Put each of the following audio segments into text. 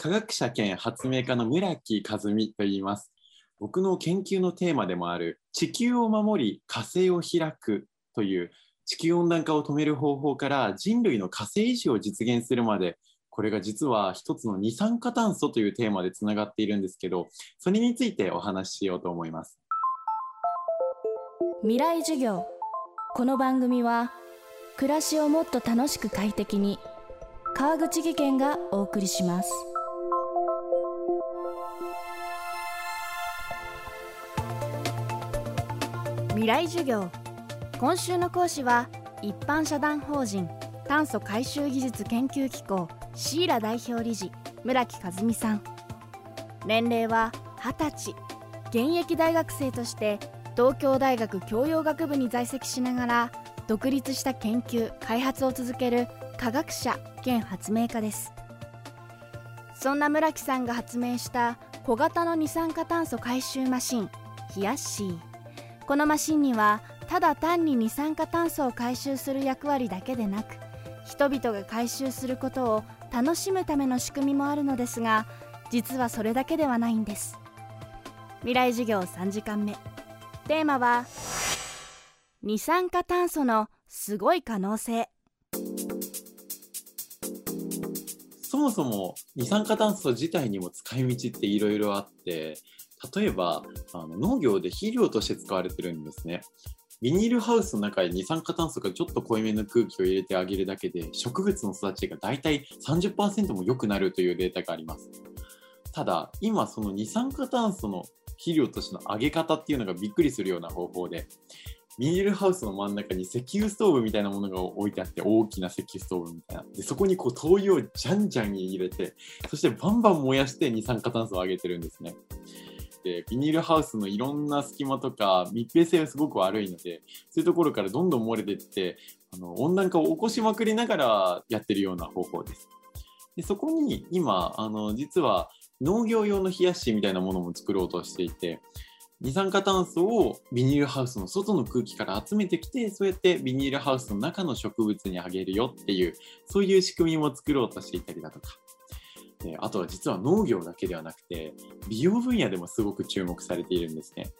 科学者兼発明家の村木和美と言います。僕の研究のテーマでもある地球を守り火星を開くという地球温暖化を止める方法から人類の火星維持を実現するまでこれが実は一つの二酸化炭素というテーマでつながっているんですけどそれについてお話ししようと思います。未来授業。この番組は暮らしをもっと楽しく快適に川口義賢がお送りします。未来授業。今週の講師は一般社団法人炭素回収技術研究機構シーラ代表理事村木和美さん。年齢は20歳。現役大学生として東京大学教養学部に在籍しながら独立した研究開発を続ける科学者兼発明家です。そんな村木さんが発明した小型の二酸化炭素回収マシンヒヤッシー。このマシンにはただ単に二酸化炭素を回収する役割だけでなく人々が回収することを楽しむための仕組みもあるのですが実はそれだけではないんです。未来授業3時間目。テーマは二酸化炭素のすごい可能性。そもそも二酸化炭素自体にも使い道っていろいろあって例えばあの農業で肥料として使われてるんですね。ビニールハウスの中に二酸化炭素がちょっと濃いめの空気を入れてあげるだけで植物の育ちがだいたい30%も良くなるというデータがあります。ただ今その二酸化炭素の肥料としての上げ方っていうのがびっくりするような方法でビニールハウスの真ん中に石油ストーブみたいなものが置いてあって大きな石油ストーブみたいな。でそこにこう灯油をじゃんじゃん入れてそしてバンバン燃やして二酸化炭素を上げてるんですね。でビニールハウスのいろんな隙間とか密閉性がすごく悪いのでそういうところからどんどん漏れていってあの温暖化を起こしまくりながらやってるような方法です。でそこに今あの実は農業用の冷やしみたいなものも作ろうとしていて二酸化炭素をビニールハウスの外の空気から集めてきてそうやってビニールハウスの中の植物にあげるよっていうそういう仕組みも作ろうとしていたりだとか。であとは実は農業だけではなくて美容分野でもすごく注目されているんですね。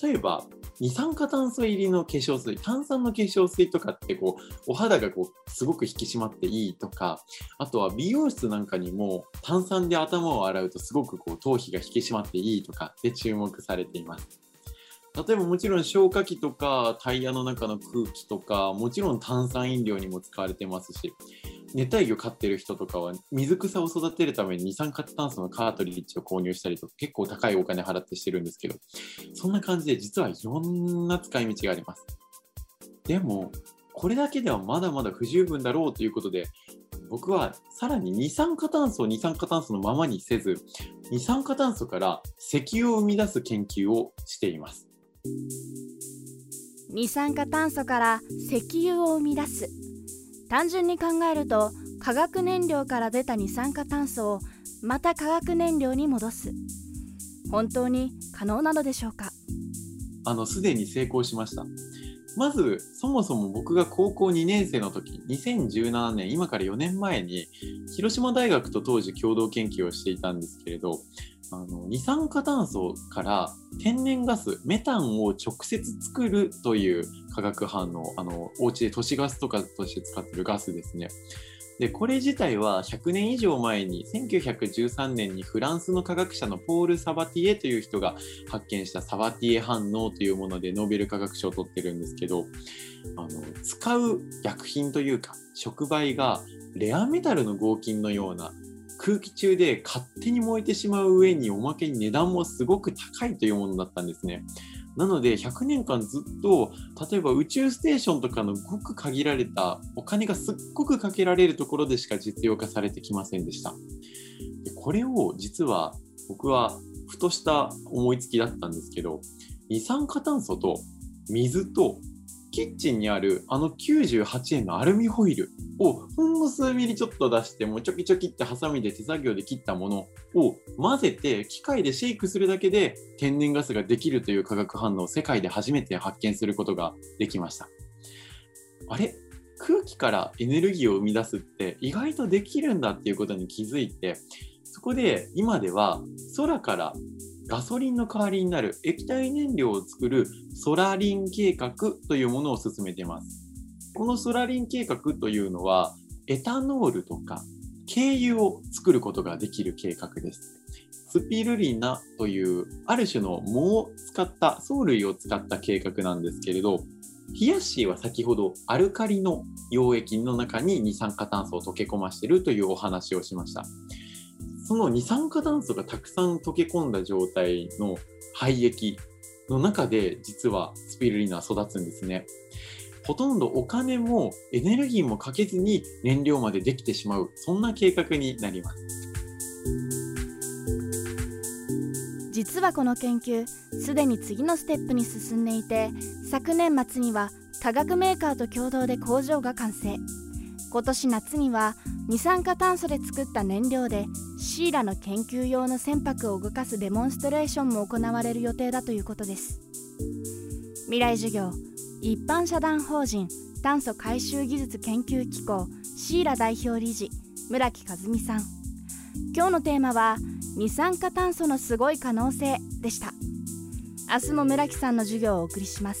例えば二酸化炭素入りの化粧水炭酸の化粧水とかってこうお肌がこうすごく引き締まっていいとかあとは美容室なんかにも炭酸で頭を洗うとすごくこう頭皮が引き締まっていいとかで注目されています。例えばもちろん消火器とかタイヤの中の空気とかもちろん炭酸飲料にも使われてますし熱帯魚飼ってる人とかは水草を育てるために二酸化炭素のカートリッジを購入したりとか結構高いお金払ってしてるんですけどそんな感じで実はいろんな使い道があります。でもこれだけではまだまだ不十分だろうということで僕はさらに二酸化炭素を二酸化炭素のままにせず二酸化炭素から石油を生み出す研究をしています。二酸化炭素から石油を生み出す。単純に考えると化学燃料から出た二酸化炭素をまた化学燃料に戻す。本当に可能なのでしょうか？あのすでに成功しました。まずそもそも僕が高校2年生の時2017年今から4年前に広島大学と当時共同研究をしていたんですけれどあの二酸化炭素から天然ガスメタンを直接作るという化学反応あのお家で都市ガスとかとして使ってるガスですね。でこれ自体は100年以上前に1913年にフランスの科学者のポール・サバティエという人が発見したサバティエ反応というものでノーベル化学賞を取ってるんですけどあの使う薬品というか触媒がレアメタルの合金のような空気中で勝手に燃えてしまう上におまけに値段もすごく高いというものだったんですね。なので100年間ずっと例えば宇宙ステーションとかのごく限られたお金がすっごくかけられるところでしか実用化されてきませんでした。これを実は僕はふとした思いつきだったんですけど二酸化炭素と水とキッチンにあるあの98円のアルミホイルをほんの数ミリちょっと出してもうチョキチョキってハサミで手作業で切ったものを混ぜて機械でシェイクするだけで天然ガスができるという化学反応を世界で初めて発見することができました。あれ？空気からエネルギーを生み出すって意外とできるんだっていうことに気づいてそこで今では空からガソリンの代わりになる液体燃料を作るソラリン計画というものを進めています。このソラリン計画というのはエタノールとか軽油を作ることができる計画です。スピルリナというある種の藻を使った藻類を使った計画なんですけれどヒヤシーは先ほどアルカリの溶液の中に二酸化炭素を溶け込ましているというお話をしました。その二酸化炭素がたくさん溶け込んだ状態の廃液の中で実はスピルリナは育つんですね。ほとんどお金もエネルギーもかけずに燃料までできてしまう。そんな計画になります。実はこの研究すでに次のステップに進んでいて昨年末には化学メーカーと共同で工場が完成。今年夏には二酸化炭素で作った燃料でシーラの研究用の船舶を動かすデモンストレーションも行われる予定だということです。未来授業一般社団法人炭素回収技術研究機構シーラ代表理事村木和美さん。今日のテーマは二酸化炭素のすごい可能性でした。明日も村木さんの授業をお送りします。